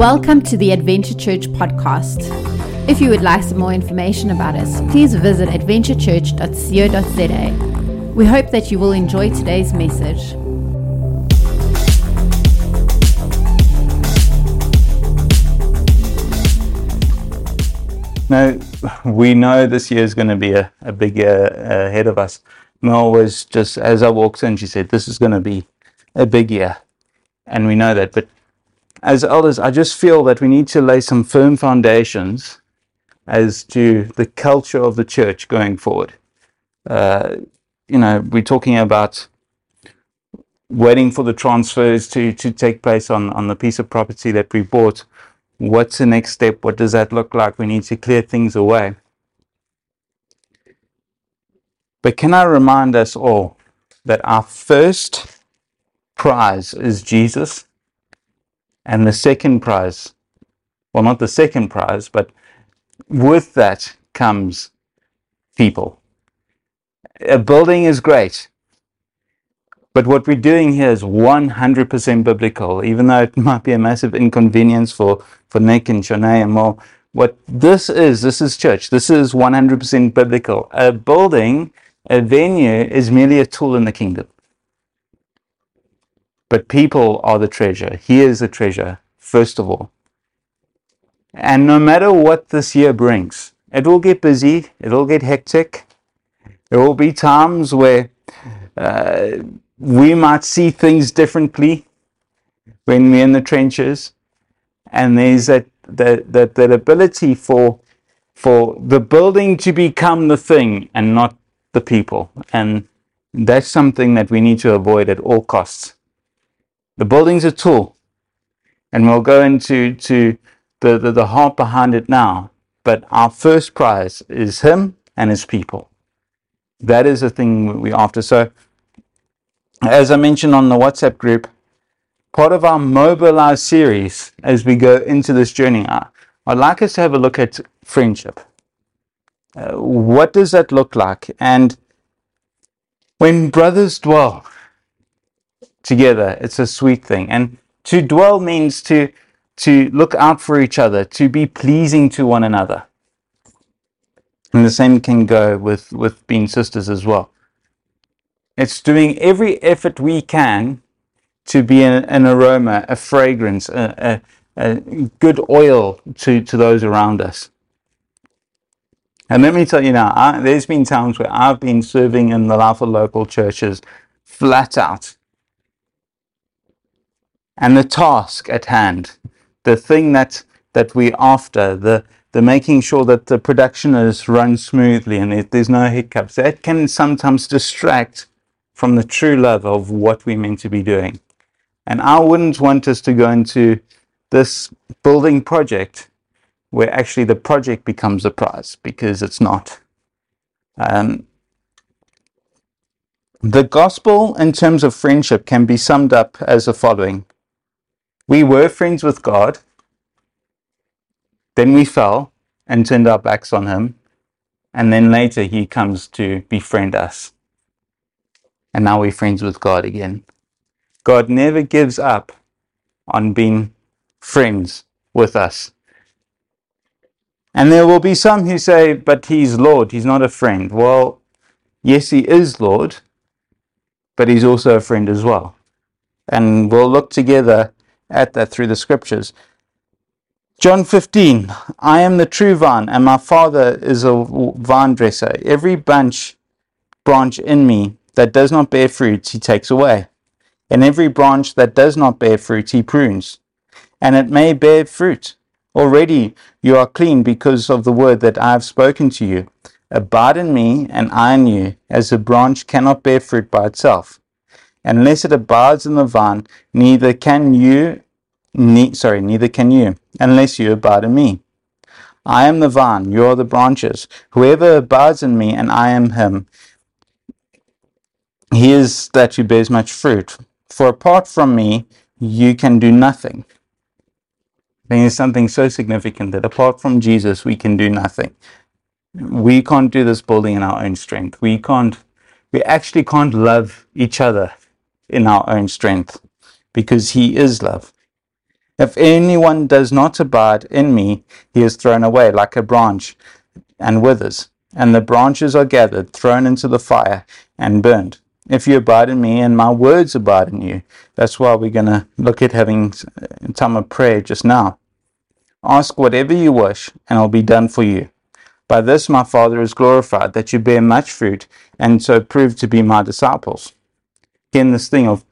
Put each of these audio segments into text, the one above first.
Welcome to the Adventure Church podcast. If you would like some more information about us, please visit adventurechurch.co.za. We hope that you will enjoy today's message. Now, we know this year is going to be a, a big year uh, ahead of us. Mel was just, as I walked in, she said, This is going to be a big year. And we know that. But as elders, I just feel that we need to lay some firm foundations as to the culture of the church going forward. Uh, you know, we're talking about waiting for the transfers to, to take place on, on the piece of property that we bought. What's the next step? What does that look like? We need to clear things away. But can I remind us all that our first prize is Jesus? And the second prize, well, not the second prize, but with that comes people. A building is great, but what we're doing here is 100% biblical, even though it might be a massive inconvenience for, for Nick and Shanae and Mo. What this is, this is church. This is 100% biblical. A building, a venue, is merely a tool in the kingdom. But people are the treasure. He is the treasure, first of all. And no matter what this year brings, it will get busy, it will get hectic. There will be times where uh, we might see things differently when we're in the trenches. And there's that, that, that, that ability for, for the building to become the thing and not the people. And that's something that we need to avoid at all costs. The building's a tool, and we'll go into to the, the, the heart behind it now. But our first prize is Him and His people. That is the thing we're after. So, as I mentioned on the WhatsApp group, part of our Mobilize series as we go into this journey, I'd like us to have a look at friendship. Uh, what does that look like? And when brothers dwell, together. It's a sweet thing. And to dwell means to, to look out for each other, to be pleasing to one another. And the same can go with, with being sisters as well. It's doing every effort we can to be an, an aroma, a fragrance, a, a, a good oil to, to those around us. And let me tell you now, I, there's been times where I've been serving in the Life of Local churches flat out and the task at hand, the thing that, that we're after, the, the making sure that the production is run smoothly and there's no hiccups, that can sometimes distract from the true love of what we're meant to be doing. And I wouldn't want us to go into this building project where actually the project becomes the prize because it's not. Um, the gospel in terms of friendship can be summed up as the following we were friends with God. Then we fell and turned our backs on Him. And then later He comes to befriend us. And now we're friends with God again. God never gives up on being friends with us. And there will be some who say, but He's Lord, He's not a friend. Well, yes, He is Lord, but He's also a friend as well. And we'll look together at that through the scriptures. John 15, I am the true vine, and my Father is a vine dresser. Every bunch, branch in me that does not bear fruit, he takes away. And every branch that does not bear fruit, he prunes. And it may bear fruit. Already you are clean because of the word that I have spoken to you. Abide in me, and I in you, as a branch cannot bear fruit by itself Unless it abides in the vine, neither can you, ne- sorry, neither can you, unless you abide in me. I am the vine, you are the branches. Whoever abides in me, and I am him, he is that who bears much fruit. For apart from me, you can do nothing. I think something so significant that apart from Jesus, we can do nothing. We can't do this building in our own strength. We can't, we actually can't love each other in our own strength because He is love. If anyone does not abide in me, he is thrown away like a branch and withers, and the branches are gathered, thrown into the fire, and burned. If you abide in me and my words abide in you, that's why we're going to look at having time of prayer just now. Ask whatever you wish, and it'll be done for you. By this my Father is glorified, that you bear much fruit, and so prove to be my disciples. Again, this thing of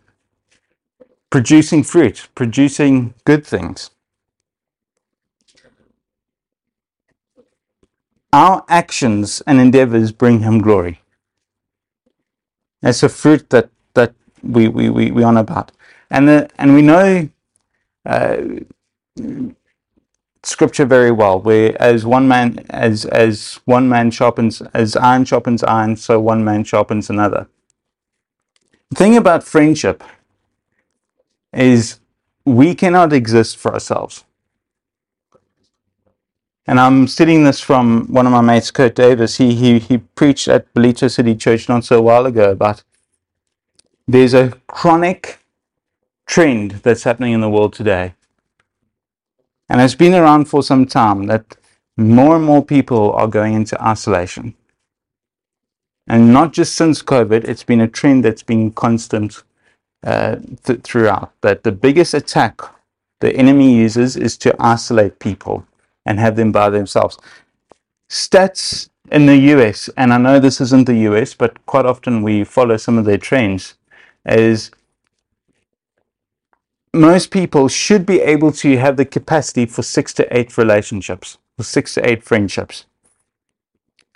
producing fruit, producing good things. Our actions and endeavors bring him glory. That's a fruit that, that we, we, we, we on about. And, the, and we know uh, scripture very well, where as one man as as one man sharpens as iron sharpens iron, so one man sharpens another. The thing about friendship is we cannot exist for ourselves. And I'm studying this from one of my mates, Kurt Davis. He, he, he preached at Ballito City Church not so while ago about there's a chronic trend that's happening in the world today. And it's been around for some time that more and more people are going into isolation. And not just since COVID, it's been a trend that's been constant uh, th- throughout. That the biggest attack the enemy uses is to isolate people and have them by themselves. Stats in the US, and I know this isn't the US, but quite often we follow some of their trends, is most people should be able to have the capacity for six to eight relationships, for six to eight friendships.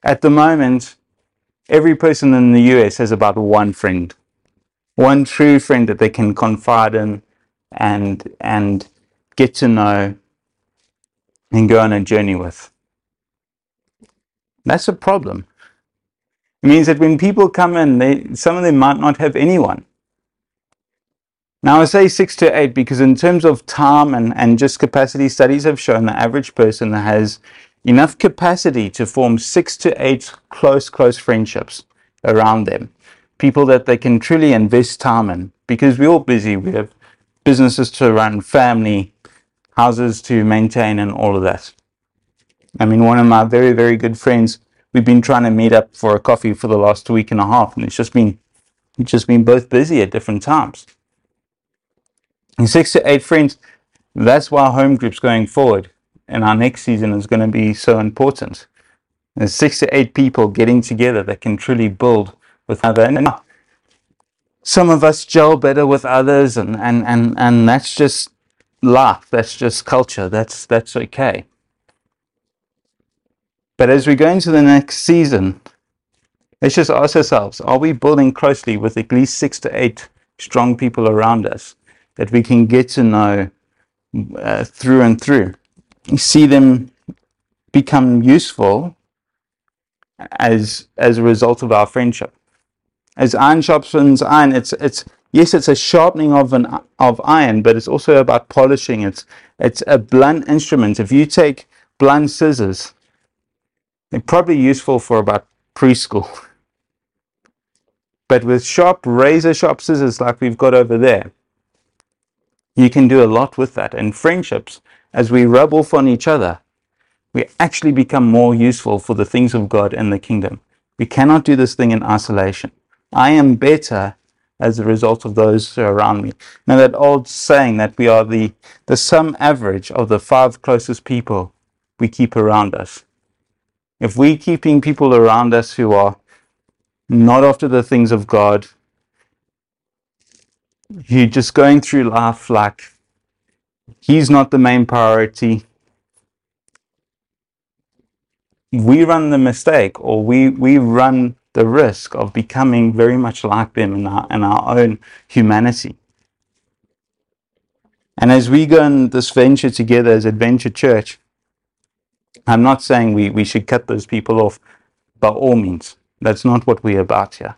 At the moment, every person in the US has about one friend one true friend that they can confide in and and get to know and go on a journey with. That's a problem. It means that when people come in, they, some of them might not have anyone. Now, I say six to eight because, in terms of time and, and just capacity, studies have shown the average person has enough capacity to form six to eight close, close friendships around them people that they can truly invest time in because we're all busy. We have businesses to run, family, houses to maintain, and all of that. I mean, one of my very, very good friends, we've been trying to meet up for a coffee for the last week and a half, and it's just been, it's just been both busy at different times. And six to eight friends, that's why home groups going forward and our next season is going to be so important. There's six to eight people getting together that can truly build with other. And some of us gel better with others, and, and, and, and that's just life. That's just culture. That's, that's okay. But as we go into the next season, let's just ask ourselves are we building closely with at least six to eight strong people around us that we can get to know uh, through and through? See them become useful as, as a result of our friendship as iron sharpens iron, it's it's yes, it's a sharpening of an of iron, but it's also about polishing. It's it's a blunt instrument. If you take blunt scissors, they're probably useful for about preschool. But with sharp razor sharp scissors like we've got over there, you can do a lot with that. And friendships, as we rub off on each other, we actually become more useful for the things of God and the kingdom. We cannot do this thing in isolation. I am better as a result of those around me. Now, that old saying that we are the, the sum average of the five closest people we keep around us. If we're keeping people around us who are not after the things of God, you're just going through life like He's not the main priority. We run the mistake, or we, we run the risk of becoming very much like them in our, in our own humanity. And as we go on this venture together as Adventure Church, I'm not saying we, we should cut those people off by all means. That's not what we're about here.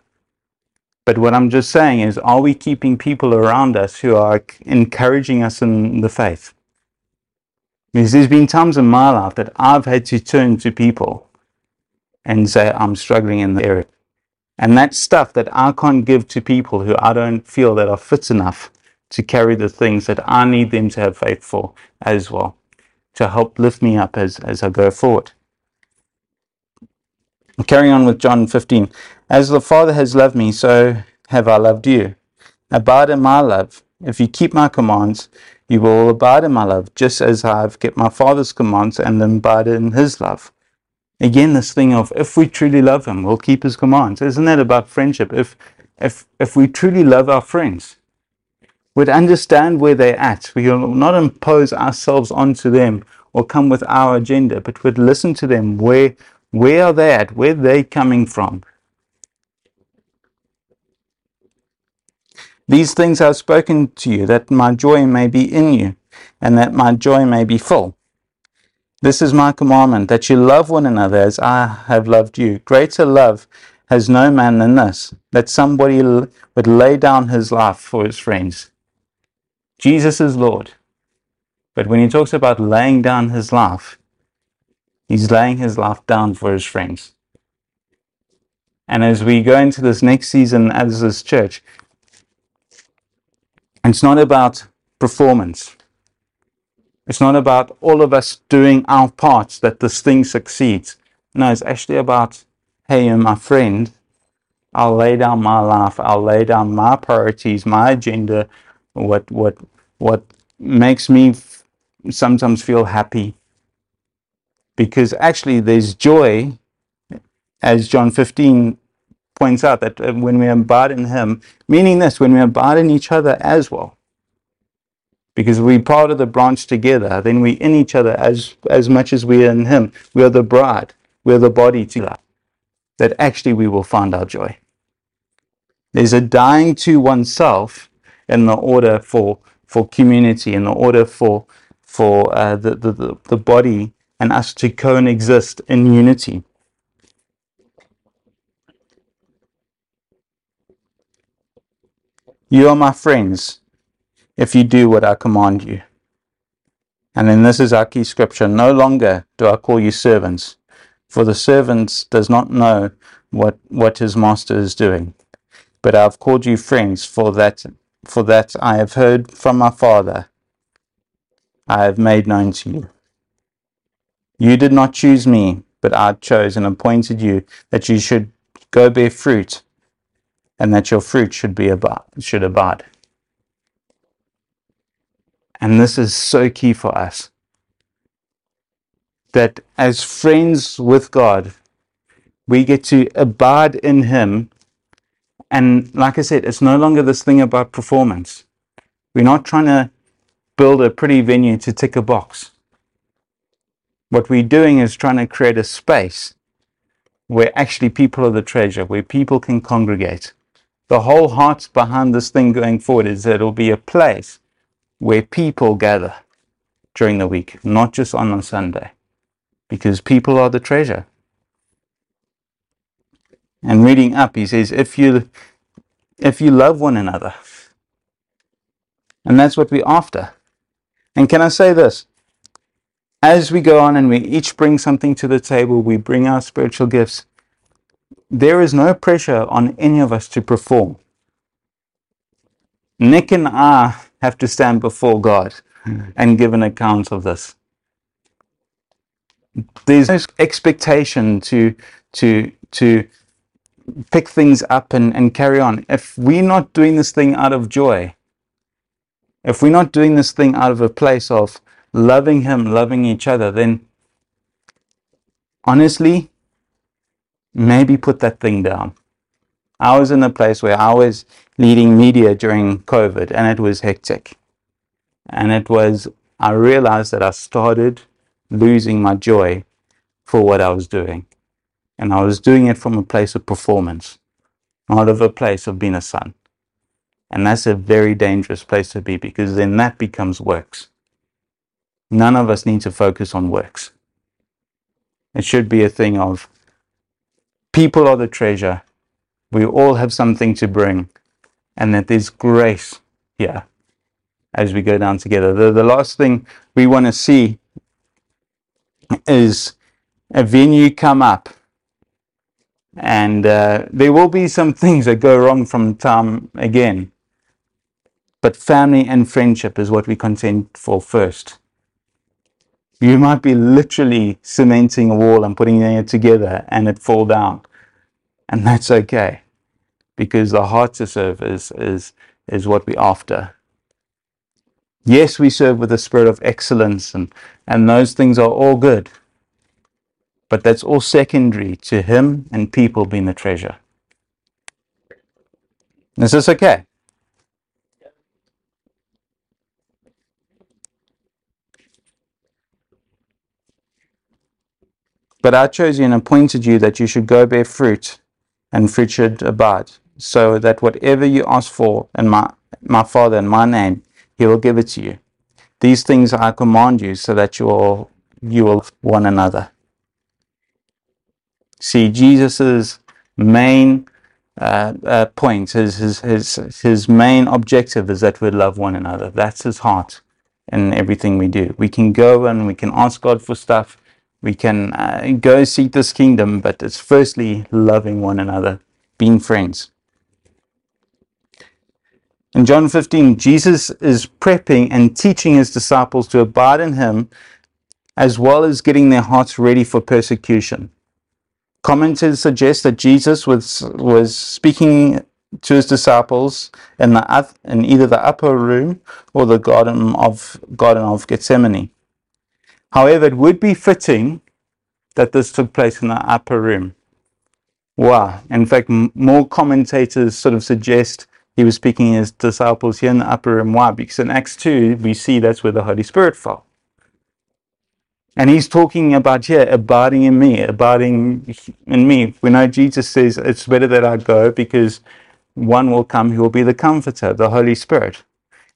But what I'm just saying is, are we keeping people around us who are encouraging us in the faith? Because there's been times in my life that I've had to turn to people and say, I'm struggling in the area. And that stuff that I can't give to people who I don't feel that are fit enough to carry the things that I need them to have faith for as well, to help lift me up as, as I go forward. Carrying on with John 15. As the Father has loved me, so have I loved you. Abide in my love. If you keep my commands, you will abide in my love, just as I have kept my Father's commands and then abide in his love. Again, this thing of if we truly love him, we'll keep his commands. Isn't that about friendship? If if if we truly love our friends, we'd understand where they're at. We will not impose ourselves onto them or come with our agenda, but we'd listen to them. Where where are they at? Where are they coming from? These things I have spoken to you, that my joy may be in you, and that my joy may be full. This is my commandment, that you love one another as I have loved you. Greater love has no man than this, that somebody would lay down his life for his friends. Jesus is Lord. But when he talks about laying down his life, he's laying his life down for his friends. And as we go into this next season as this church, it's not about performance. It's not about all of us doing our parts that this thing succeeds. No, it's actually about, hey, you're my friend. I'll lay down my life. I'll lay down my priorities, my agenda, what what what makes me f- sometimes feel happy. Because actually, there's joy, as John 15 points out that uh, when we abide in Him, meaning this, when we abide in each other as well, because we're part of the branch together, then we're in each other as as much as we are in Him. We are the bride, we are the body together. That actually we will find our joy. There's a dying to oneself in the order for for community, in the order for for uh, the, the the body and us to coexist in unity. You are my friends if you do what I command you. And then this is our key scripture No longer do I call you servants, for the servant does not know what, what his master is doing. But I have called you friends, for that, for that I have heard from my Father, I have made known to you. You did not choose me, but I chose and appointed you that you should go bear fruit and that your fruit should be abide, should abide. And this is so key for us. That as friends with God, we get to abide in Him. And like I said, it's no longer this thing about performance. We're not trying to build a pretty venue to tick a box. What we're doing is trying to create a space where actually people are the treasure, where people can congregate the whole heart behind this thing going forward is that it'll be a place where people gather during the week, not just on a Sunday, because people are the treasure. And reading up, he says, if you if you love one another, and that's what we're after. And can I say this? As we go on and we each bring something to the table, we bring our spiritual gifts there is no pressure on any of us to perform. Nick and I have to stand before God and give an account of this. There's no expectation to to to pick things up and, and carry on. If we're not doing this thing out of joy, if we're not doing this thing out of a place of loving Him, loving each other, then honestly, maybe put that thing down. I was in a place where I was leading media during COVID and it was hectic. And it was, I realized that I started losing my joy for what I was doing. And I was doing it from a place of performance, not of a place of being a son. And that's a very dangerous place to be because then that becomes works. None of us need to focus on works. It should be a thing of people are the treasure. We all have something to bring, and that there's grace here as we go down together. The, the last thing we want to see is a venue come up, and uh, there will be some things that go wrong from time again. But family and friendship is what we contend for first. You might be literally cementing a wall and putting it together and it fall down. And that's okay. Because the heart to serve is, is, is what we're after. Yes, we serve with a spirit of excellence and, and those things are all good. But that's all secondary to Him and people being the treasure. Is this okay? But I chose you and appointed you that you should go bear fruit, and fruit should abide, so that whatever you ask for in my, my Father in my name, he will give it to you. These things I command you, so that you will, you will one another. See, Jesus' main uh, uh, point, his, his, his, his main objective is that we love one another. That's his heart in everything we do. We can go and we can ask God for stuff we can uh, go seek this kingdom, but it's firstly loving one another, being friends. In John 15, Jesus is prepping and teaching his disciples to abide in him as well as getting their hearts ready for persecution. Commentators suggest that Jesus was, was speaking to his disciples in, the, in either the upper room or the Garden of, Garden of Gethsemane. However, it would be fitting that this took place in the upper room. Wow. In fact, more commentators sort of suggest he was speaking to his disciples here in the upper room. Why? Because in Acts 2, we see that's where the Holy Spirit fell. And he's talking about here, abiding in me, abiding in me. We know Jesus says it's better that I go because one will come who will be the comforter, the Holy Spirit.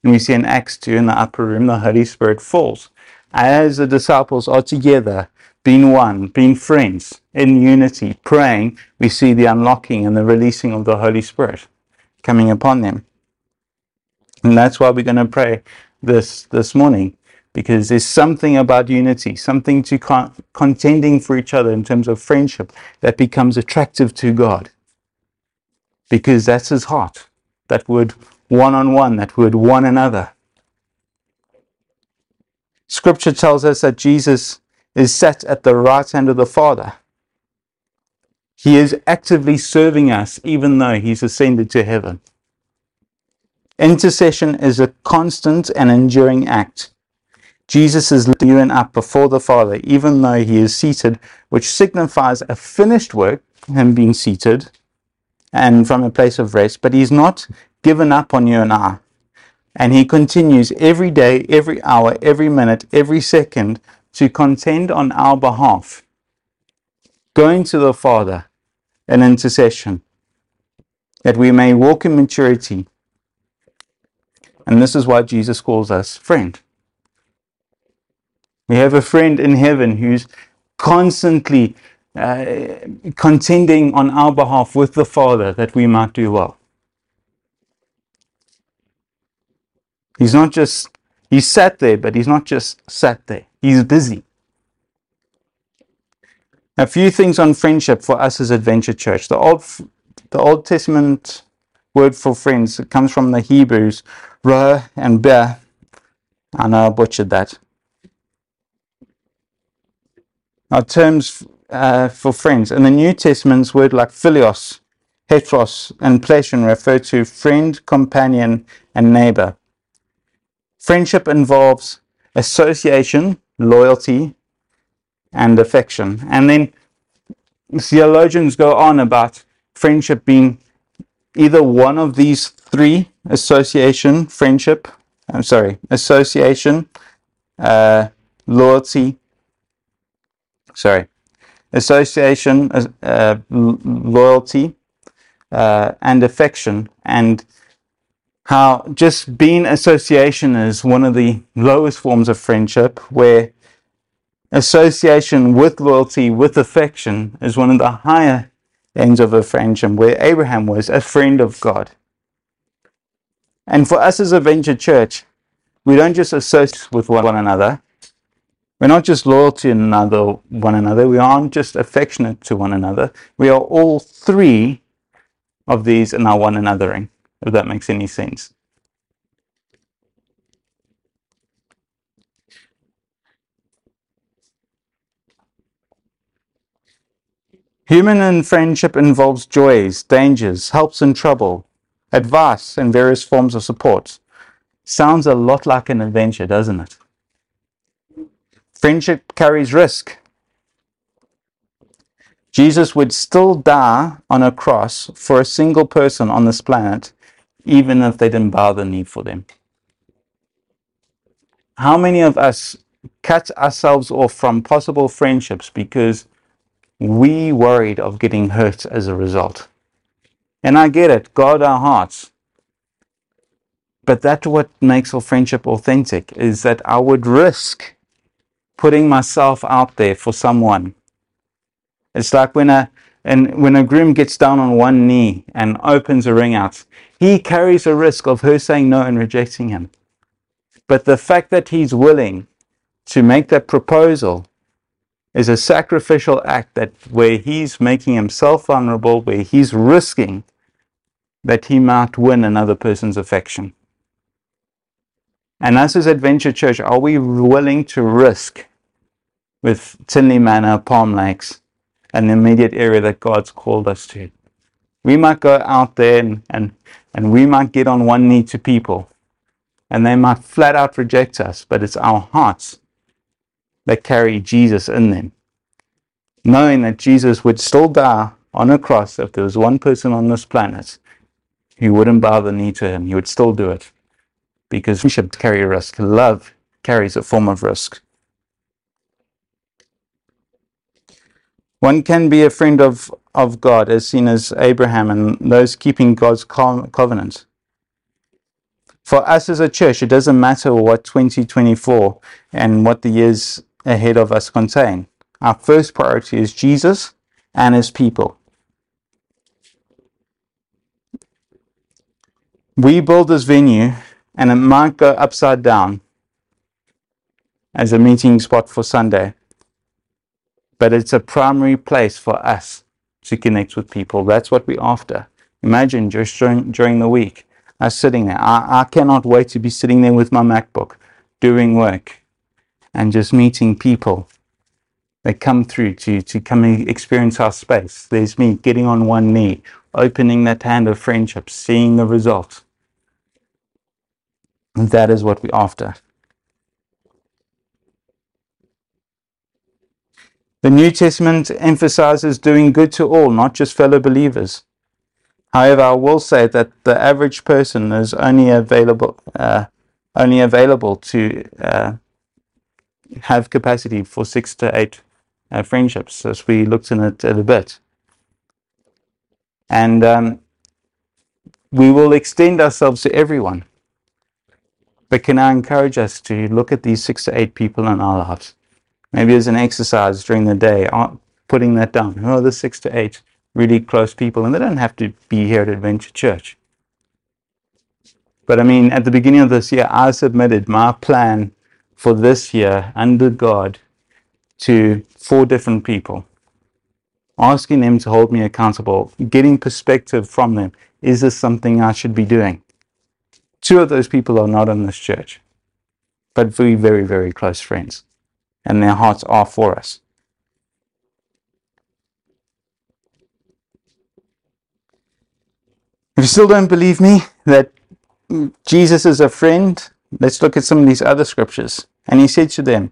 And we see in Acts 2 in the upper room, the Holy Spirit falls as the disciples are together, being one, being friends, in unity, praying, we see the unlocking and the releasing of the Holy Spirit coming upon them. And that's why we're going to pray this this morning, because there's something about unity, something to con- contending for each other in terms of friendship that becomes attractive to God. Because that's his heart, that word one on one, that word one another. Scripture tells us that Jesus is set at the right hand of the Father. He is actively serving us even though he's ascended to heaven. Intercession is a constant and enduring act. Jesus is you and up before the Father, even though he is seated, which signifies a finished work, him being seated and from a place of rest, but he's not given up on you and I. And he continues every day, every hour, every minute, every second to contend on our behalf, going to the Father in intercession, that we may walk in maturity. And this is why Jesus calls us friend. We have a friend in heaven who's constantly uh, contending on our behalf with the Father that we might do well. He's not just, he sat there, but he's not just sat there. He's busy. A few things on friendship for us as Adventure Church. The Old, the Old Testament word for friends it comes from the Hebrews, ra and be. I know I butchered that. Our terms uh, for friends. In the New Testament's word like philios, heteros, and plesion refer to friend, companion, and neighbor. Friendship involves association, loyalty, and affection. And then theologians go on about friendship being either one of these three association, friendship, I'm sorry, association, uh, loyalty, sorry, association, uh, loyalty, uh, and affection. And how just being association is one of the lowest forms of friendship, where association with loyalty, with affection, is one of the higher ends of a friendship, where Abraham was a friend of God. And for us as Adventure church, we don't just associate with one another. We're not just loyal to another, one another. We aren't just affectionate to one another. We are all three of these in our one anothering if that makes any sense. Human and friendship involves joys, dangers, helps in trouble, advice, and various forms of support. Sounds a lot like an adventure, doesn't it? Friendship carries risk. Jesus would still die on a cross for a single person on this planet, even if they didn't bow the knee for them. How many of us cut ourselves off from possible friendships because we worried of getting hurt as a result? And I get it, guard our hearts. But that's what makes our friendship authentic, is that I would risk putting myself out there for someone it's like when a and when a groom gets down on one knee and opens a ring out, he carries a risk of her saying no and rejecting him. But the fact that he's willing to make that proposal is a sacrificial act that where he's making himself vulnerable, where he's risking that he might win another person's affection. And us as Adventure Church, are we willing to risk with Tinley Manor, Palm Lakes, and the immediate area that God's called us to. We might go out there and, and, and we might get on one knee to people, and they might flat out reject us, but it's our hearts that carry Jesus in them. Knowing that Jesus would still die on a cross if there was one person on this planet who wouldn't bow the knee to him, he would still do it. Because carry a risk. Love carries a form of risk. One can be a friend of, of God, as seen as Abraham and those keeping God's covenant. For us as a church, it doesn't matter what 2024 and what the years ahead of us contain. Our first priority is Jesus and his people. We build this venue and it might go upside down as a meeting spot for Sunday but it's a primary place for us to connect with people. That's what we're after. Imagine just during, during the week, us sitting there. I, I cannot wait to be sitting there with my MacBook, doing work, and just meeting people that come through to, to come and experience our space. There's me getting on one knee, opening that hand of friendship, seeing the result. That is what we're after. The New Testament emphasizes doing good to all, not just fellow believers. However, I will say that the average person is only available uh, only available to uh, have capacity for six to eight uh, friendships, as we looked in it a bit. And um, we will extend ourselves to everyone. But can I encourage us to look at these six to eight people in our lives? Maybe as an exercise during the day, uh, putting that down. Who are the six to eight really close people? And they don't have to be here at Adventure Church. But I mean, at the beginning of this year, I submitted my plan for this year under God to four different people, asking them to hold me accountable, getting perspective from them. Is this something I should be doing? Two of those people are not in this church, but very, very, very close friends and their hearts are for us. If you still don't believe me that Jesus is a friend, let's look at some of these other scriptures. And he said to them,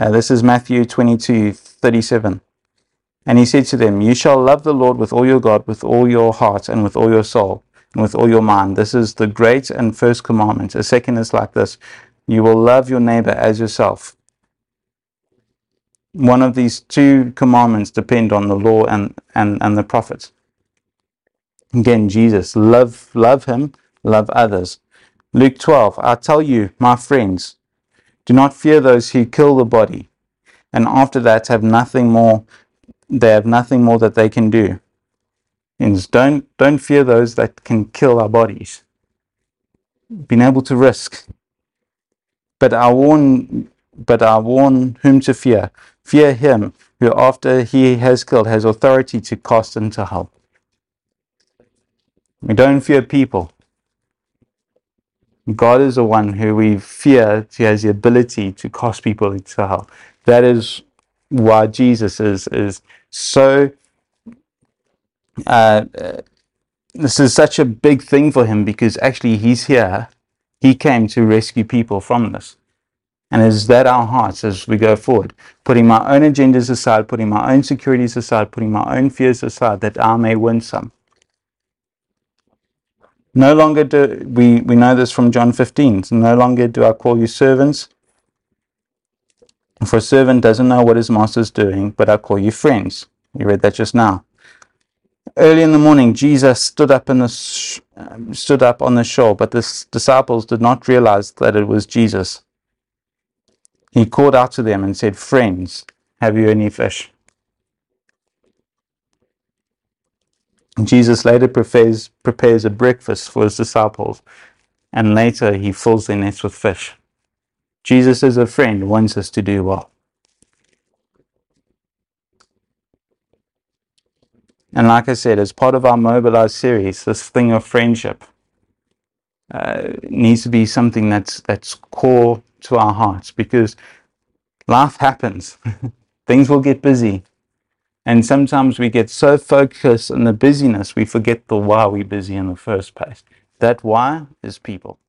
uh, this is Matthew 22 37. And he said to them, You shall love the Lord with all your God, with all your heart, and with all your soul, and with all your mind. This is the great and first commandment. A second is like this You will love your neighbor as yourself one of these two commandments depend on the law and, and, and the prophets. Again, Jesus, love, love him, love others. Luke 12, I tell you, my friends, do not fear those who kill the body, and after that have nothing more, they have nothing more that they can do. And don't, don't fear those that can kill our bodies. Being able to risk. But I warn, but I warn whom to fear. Fear him who, after he has killed, has authority to cast into hell. We don't fear people. God is the one who we fear, he has the ability to cast people into hell. That is why Jesus is, is so uh, uh, this is such a big thing for him because actually he's here. He came to rescue people from this. And is that our hearts as we go forward? Putting my own agendas aside, putting my own securities aside, putting my own fears aside, that I may win some. No longer do we, we know this from John 15. So no longer do I call you servants. For a servant doesn't know what his master is doing, but I call you friends. You read that just now. Early in the morning, Jesus stood up in the sh- um, stood up on the shore, but the disciples did not realize that it was Jesus. He called out to them and said, "Friends, have you any fish?" Jesus later prepares, prepares a breakfast for his disciples, and later he fills their nets with fish. Jesus, as a friend, wants us to do well. And like I said, as part of our mobilized series, this thing of friendship uh, needs to be something that's that's core to our hearts because life happens. Things will get busy. And sometimes we get so focused on the busyness, we forget the why we're busy in the first place. That why is people.